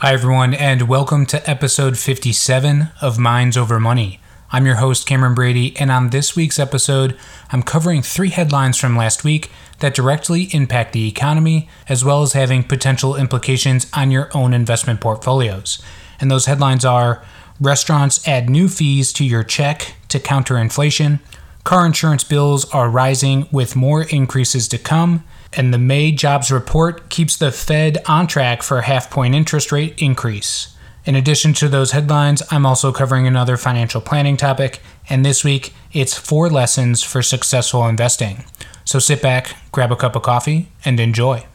Hi, everyone, and welcome to episode 57 of Minds Over Money. I'm your host, Cameron Brady, and on this week's episode, I'm covering three headlines from last week that directly impact the economy, as well as having potential implications on your own investment portfolios. And those headlines are Restaurants add new fees to your check to counter inflation, car insurance bills are rising with more increases to come, and the May jobs report keeps the Fed on track for a half point interest rate increase. In addition to those headlines, I'm also covering another financial planning topic, and this week it's four lessons for successful investing. So sit back, grab a cup of coffee, and enjoy.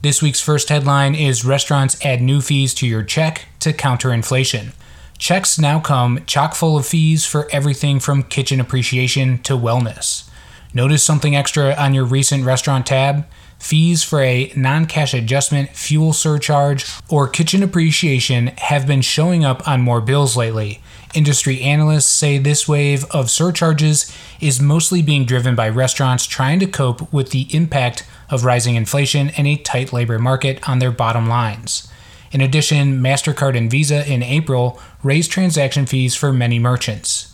This week's first headline is Restaurants add new fees to your check to counter inflation. Checks now come chock full of fees for everything from kitchen appreciation to wellness. Notice something extra on your recent restaurant tab? Fees for a non cash adjustment, fuel surcharge, or kitchen appreciation have been showing up on more bills lately. Industry analysts say this wave of surcharges is mostly being driven by restaurants trying to cope with the impact of rising inflation and a tight labor market on their bottom lines. In addition, MasterCard and Visa in April raised transaction fees for many merchants.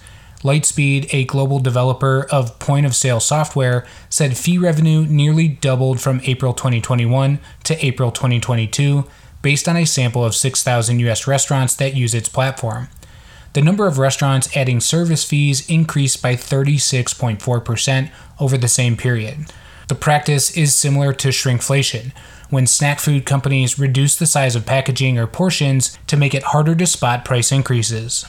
Lightspeed, a global developer of point of sale software, said fee revenue nearly doubled from April 2021 to April 2022 based on a sample of 6,000 US restaurants that use its platform. The number of restaurants adding service fees increased by 36.4% over the same period. The practice is similar to shrinkflation, when snack food companies reduce the size of packaging or portions to make it harder to spot price increases.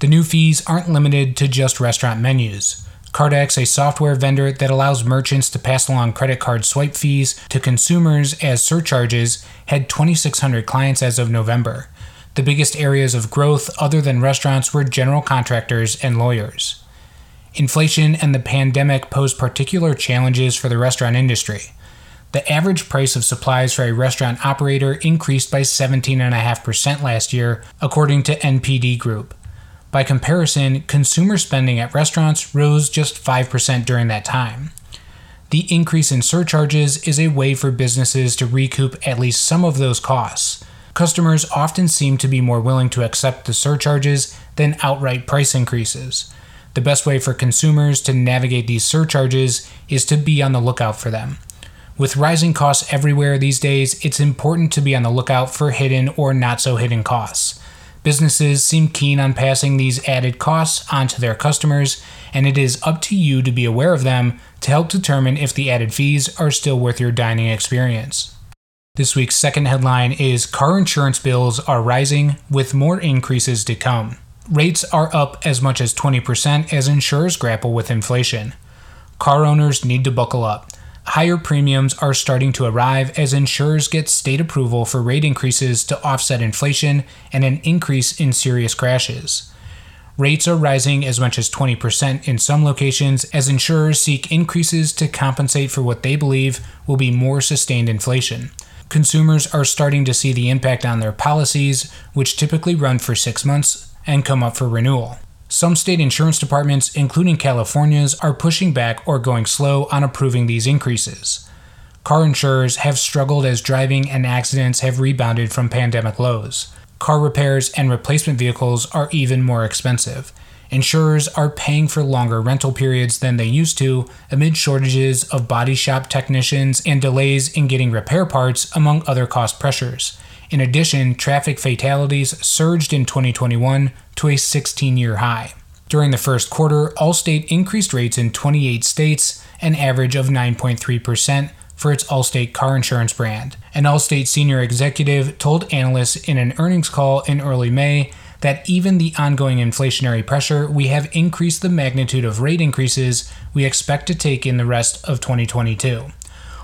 The new fees aren't limited to just restaurant menus. CardX, a software vendor that allows merchants to pass along credit card swipe fees to consumers as surcharges, had 2,600 clients as of November. The biggest areas of growth, other than restaurants, were general contractors and lawyers. Inflation and the pandemic pose particular challenges for the restaurant industry. The average price of supplies for a restaurant operator increased by 17.5% last year, according to NPD Group. By comparison, consumer spending at restaurants rose just 5% during that time. The increase in surcharges is a way for businesses to recoup at least some of those costs. Customers often seem to be more willing to accept the surcharges than outright price increases. The best way for consumers to navigate these surcharges is to be on the lookout for them. With rising costs everywhere these days, it's important to be on the lookout for hidden or not so hidden costs. Businesses seem keen on passing these added costs onto their customers, and it is up to you to be aware of them to help determine if the added fees are still worth your dining experience. This week's second headline is Car insurance bills are rising with more increases to come. Rates are up as much as 20% as insurers grapple with inflation. Car owners need to buckle up higher premiums are starting to arrive as insurers get state approval for rate increases to offset inflation and an increase in serious crashes. Rates are rising as much as 20% in some locations as insurers seek increases to compensate for what they believe will be more sustained inflation. Consumers are starting to see the impact on their policies, which typically run for six months and come up for renewal. Some state insurance departments, including California's, are pushing back or going slow on approving these increases. Car insurers have struggled as driving and accidents have rebounded from pandemic lows. Car repairs and replacement vehicles are even more expensive. Insurers are paying for longer rental periods than they used to amid shortages of body shop technicians and delays in getting repair parts, among other cost pressures. In addition, traffic fatalities surged in 2021 to a 16 year high. During the first quarter, Allstate increased rates in 28 states, an average of 9.3% for its Allstate car insurance brand. An Allstate senior executive told analysts in an earnings call in early May that even the ongoing inflationary pressure, we have increased the magnitude of rate increases we expect to take in the rest of 2022.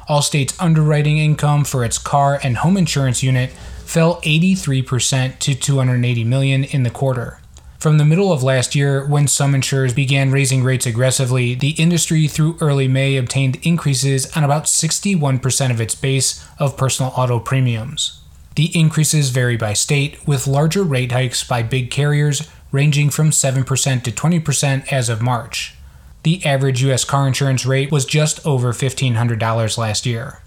Allstate's underwriting income for its car and home insurance unit fell 83% to 280 million in the quarter. From the middle of last year, when some insurers began raising rates aggressively, the industry through early May obtained increases on about 61% of its base of personal auto premiums. The increases vary by state, with larger rate hikes by big carriers ranging from 7% to 20% as of March. The average U.S. car insurance rate was just over $1,500 last year.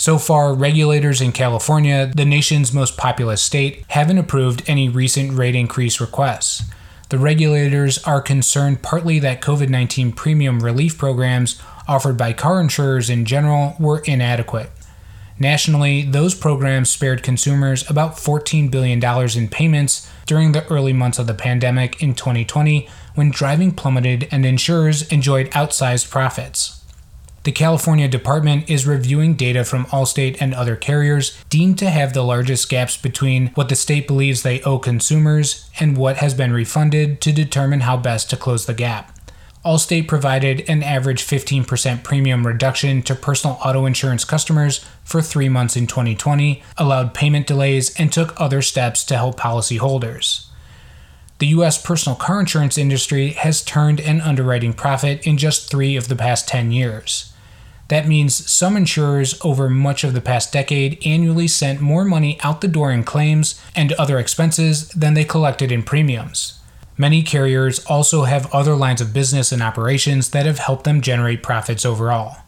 So far, regulators in California, the nation's most populous state, haven't approved any recent rate increase requests. The regulators are concerned partly that COVID 19 premium relief programs offered by car insurers in general were inadequate. Nationally, those programs spared consumers about $14 billion in payments during the early months of the pandemic in 2020 when driving plummeted and insurers enjoyed outsized profits. The California Department is reviewing data from Allstate and other carriers deemed to have the largest gaps between what the state believes they owe consumers and what has been refunded to determine how best to close the gap. Allstate provided an average 15% premium reduction to personal auto insurance customers for three months in 2020, allowed payment delays, and took other steps to help policyholders. The U.S. personal car insurance industry has turned an underwriting profit in just three of the past 10 years. That means some insurers over much of the past decade annually sent more money out the door in claims and other expenses than they collected in premiums. Many carriers also have other lines of business and operations that have helped them generate profits overall.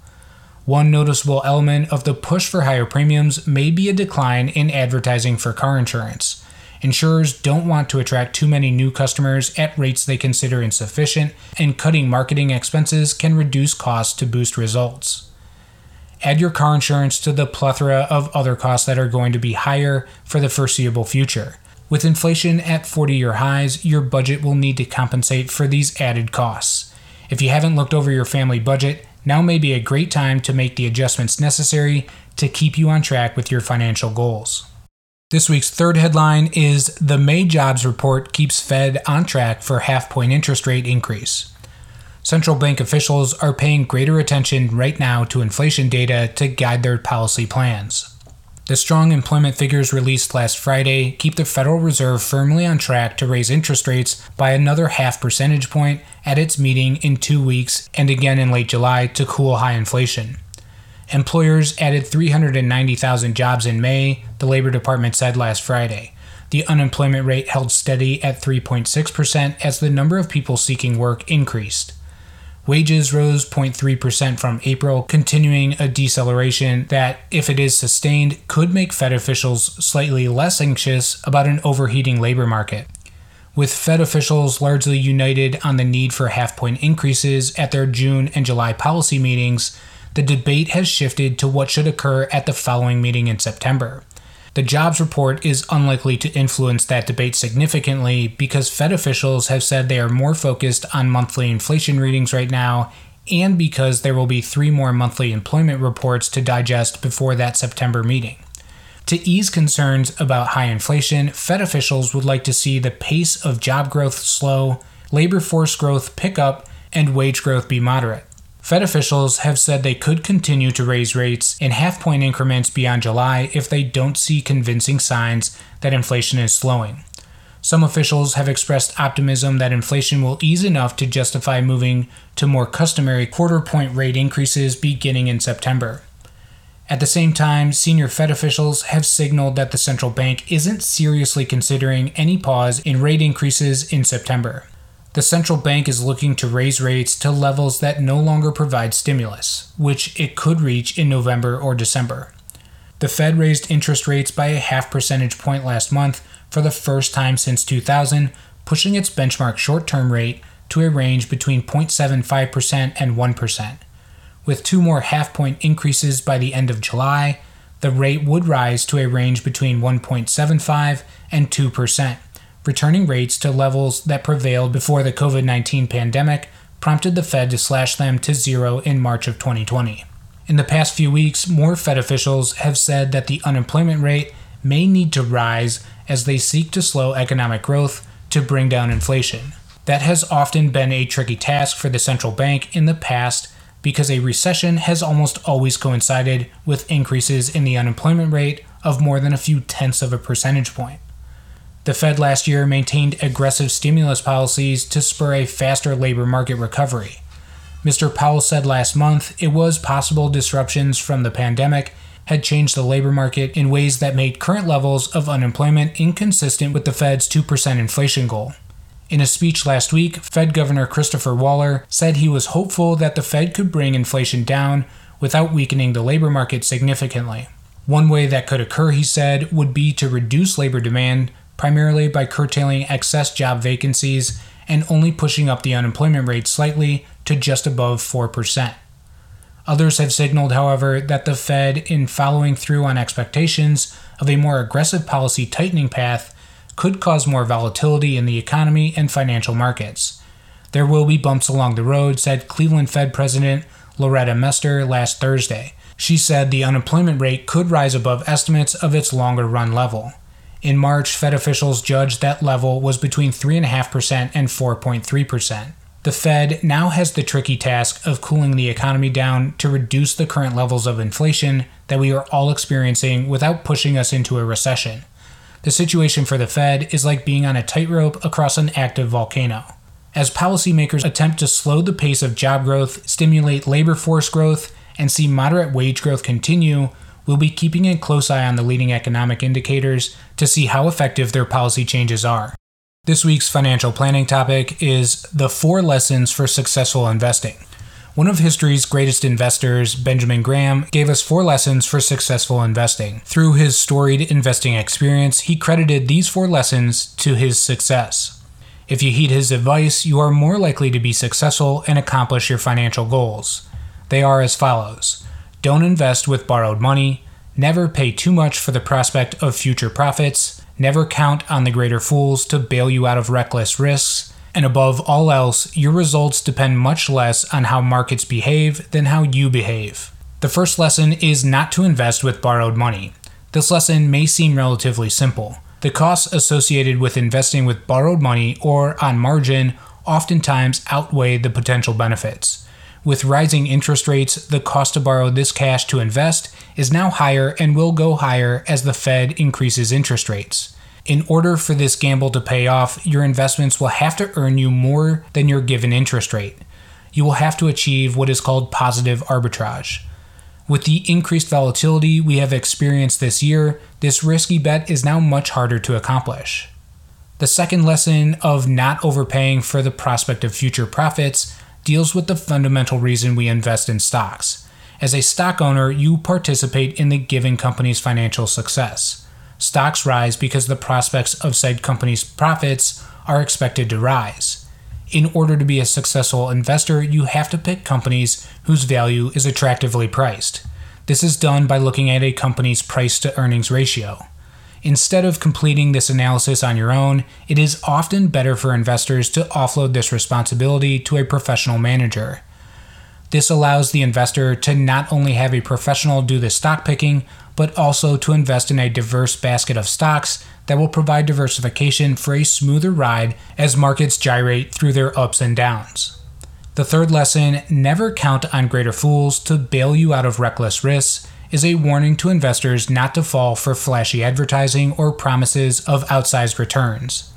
One noticeable element of the push for higher premiums may be a decline in advertising for car insurance. Insurers don't want to attract too many new customers at rates they consider insufficient, and cutting marketing expenses can reduce costs to boost results. Add your car insurance to the plethora of other costs that are going to be higher for the foreseeable future. With inflation at 40 year highs, your budget will need to compensate for these added costs. If you haven't looked over your family budget, now may be a great time to make the adjustments necessary to keep you on track with your financial goals. This week's third headline is The May jobs report keeps Fed on track for half point interest rate increase. Central bank officials are paying greater attention right now to inflation data to guide their policy plans. The strong employment figures released last Friday keep the Federal Reserve firmly on track to raise interest rates by another half percentage point at its meeting in two weeks and again in late July to cool high inflation. Employers added 390,000 jobs in May, the Labor Department said last Friday. The unemployment rate held steady at 3.6% as the number of people seeking work increased. Wages rose 0.3% from April, continuing a deceleration that, if it is sustained, could make Fed officials slightly less anxious about an overheating labor market. With Fed officials largely united on the need for half point increases at their June and July policy meetings, the debate has shifted to what should occur at the following meeting in September. The jobs report is unlikely to influence that debate significantly because Fed officials have said they are more focused on monthly inflation readings right now, and because there will be three more monthly employment reports to digest before that September meeting. To ease concerns about high inflation, Fed officials would like to see the pace of job growth slow, labor force growth pick up, and wage growth be moderate. Fed officials have said they could continue to raise rates in half point increments beyond July if they don't see convincing signs that inflation is slowing. Some officials have expressed optimism that inflation will ease enough to justify moving to more customary quarter point rate increases beginning in September. At the same time, senior Fed officials have signaled that the central bank isn't seriously considering any pause in rate increases in September the central bank is looking to raise rates to levels that no longer provide stimulus, which it could reach in November or December. The Fed raised interest rates by a half percentage point last month for the first time since 2000, pushing its benchmark short term rate to a range between 0.75% and 1%. With two more half point increases by the end of July, the rate would rise to a range between 1.75 and 2% returning rates to levels that prevailed before the COVID 19 pandemic prompted the Fed to slash them to zero in March of 2020. In the past few weeks, more Fed officials have said that the unemployment rate may need to rise as they seek to slow economic growth to bring down inflation. That has often been a tricky task for the central bank in the past because a recession has almost always coincided with increases in the unemployment rate of more than a few tenths of a percentage point. The Fed last year maintained aggressive stimulus policies to spur a faster labor market recovery. Mr. Powell said last month it was possible disruptions from the pandemic had changed the labor market in ways that made current levels of unemployment inconsistent with the Fed's 2% inflation goal. In a speech last week, Fed Governor Christopher Waller said he was hopeful that the Fed could bring inflation down without weakening the labor market significantly. One way that could occur, he said, would be to reduce labor demand primarily by curtailing excess job vacancies and only pushing up the unemployment rate slightly to just above 4%. Others have signaled, however, that the Fed, in following through on expectations of a more aggressive policy tightening path, could cause more volatility in the economy and financial markets. There will be bumps along the road, said Cleveland Fed President Loretta Mester last Thursday. She said the unemployment rate could rise above estimates of its longer run level. In March, Fed officials judged that level was between 3.5% and 4.3%. The Fed now has the tricky task of cooling the economy down to reduce the current levels of inflation that we are all experiencing without pushing us into a recession. The situation for the Fed is like being on a tightrope across an active volcano. As policymakers attempt to slow the pace of job growth, stimulate labor force growth, and see moderate wage growth continue, we'll be keeping a close eye on the leading economic indicators to see how effective their policy changes are. This week's financial planning topic is the four lessons for successful investing. One of history's greatest investors, Benjamin Graham, gave us four lessons for successful investing. Through his storied investing experience, he credited these four lessons to his success. If you heed his advice, you are more likely to be successful and accomplish your financial goals. They are as follows don't invest with borrowed money. Never pay too much for the prospect of future profits. Never count on the greater fools to bail you out of reckless risks. And above all else, your results depend much less on how markets behave than how you behave. The first lesson is not to invest with borrowed money. This lesson may seem relatively simple. The costs associated with investing with borrowed money or on margin oftentimes outweigh the potential benefits. With rising interest rates, the cost to borrow this cash to invest is now higher and will go higher as the Fed increases interest rates. In order for this gamble to pay off, your investments will have to earn you more than your given interest rate. You will have to achieve what is called positive arbitrage. With the increased volatility we have experienced this year, this risky bet is now much harder to accomplish. The second lesson of not overpaying for the prospect of future profits deals with the fundamental reason we invest in stocks. As a stock owner, you participate in the given company's financial success. Stocks rise because the prospects of said company's profits are expected to rise. In order to be a successful investor, you have to pick companies whose value is attractively priced. This is done by looking at a company's price to earnings ratio. Instead of completing this analysis on your own, it is often better for investors to offload this responsibility to a professional manager. This allows the investor to not only have a professional do the stock picking, but also to invest in a diverse basket of stocks that will provide diversification for a smoother ride as markets gyrate through their ups and downs. The third lesson never count on greater fools to bail you out of reckless risks is a warning to investors not to fall for flashy advertising or promises of outsized returns.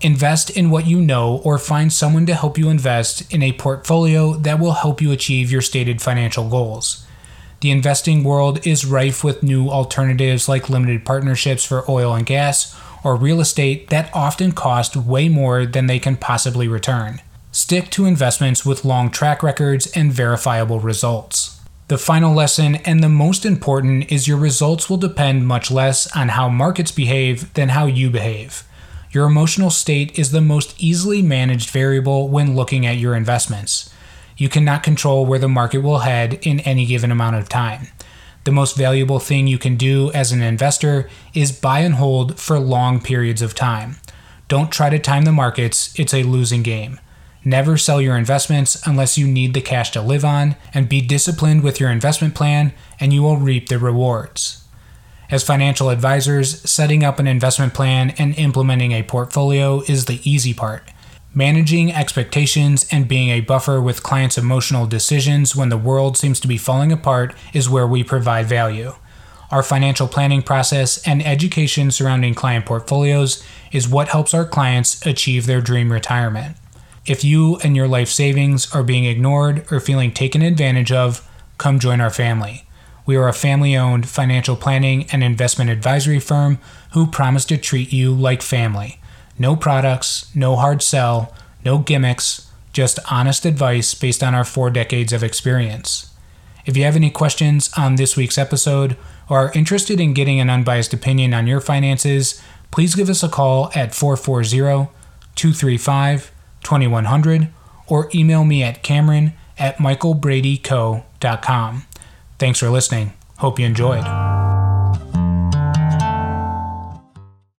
Invest in what you know or find someone to help you invest in a portfolio that will help you achieve your stated financial goals. The investing world is rife with new alternatives like limited partnerships for oil and gas or real estate that often cost way more than they can possibly return. Stick to investments with long track records and verifiable results. The final lesson, and the most important, is your results will depend much less on how markets behave than how you behave. Your emotional state is the most easily managed variable when looking at your investments. You cannot control where the market will head in any given amount of time. The most valuable thing you can do as an investor is buy and hold for long periods of time. Don't try to time the markets, it's a losing game. Never sell your investments unless you need the cash to live on, and be disciplined with your investment plan, and you will reap the rewards. As financial advisors, setting up an investment plan and implementing a portfolio is the easy part. Managing expectations and being a buffer with clients' emotional decisions when the world seems to be falling apart is where we provide value. Our financial planning process and education surrounding client portfolios is what helps our clients achieve their dream retirement. If you and your life savings are being ignored or feeling taken advantage of, come join our family. We are a family owned financial planning and investment advisory firm who promise to treat you like family. No products, no hard sell, no gimmicks, just honest advice based on our four decades of experience. If you have any questions on this week's episode or are interested in getting an unbiased opinion on your finances, please give us a call at 440 235 2100 or email me at cameron at michaelbradyco.com. Thanks for listening. Hope you enjoyed.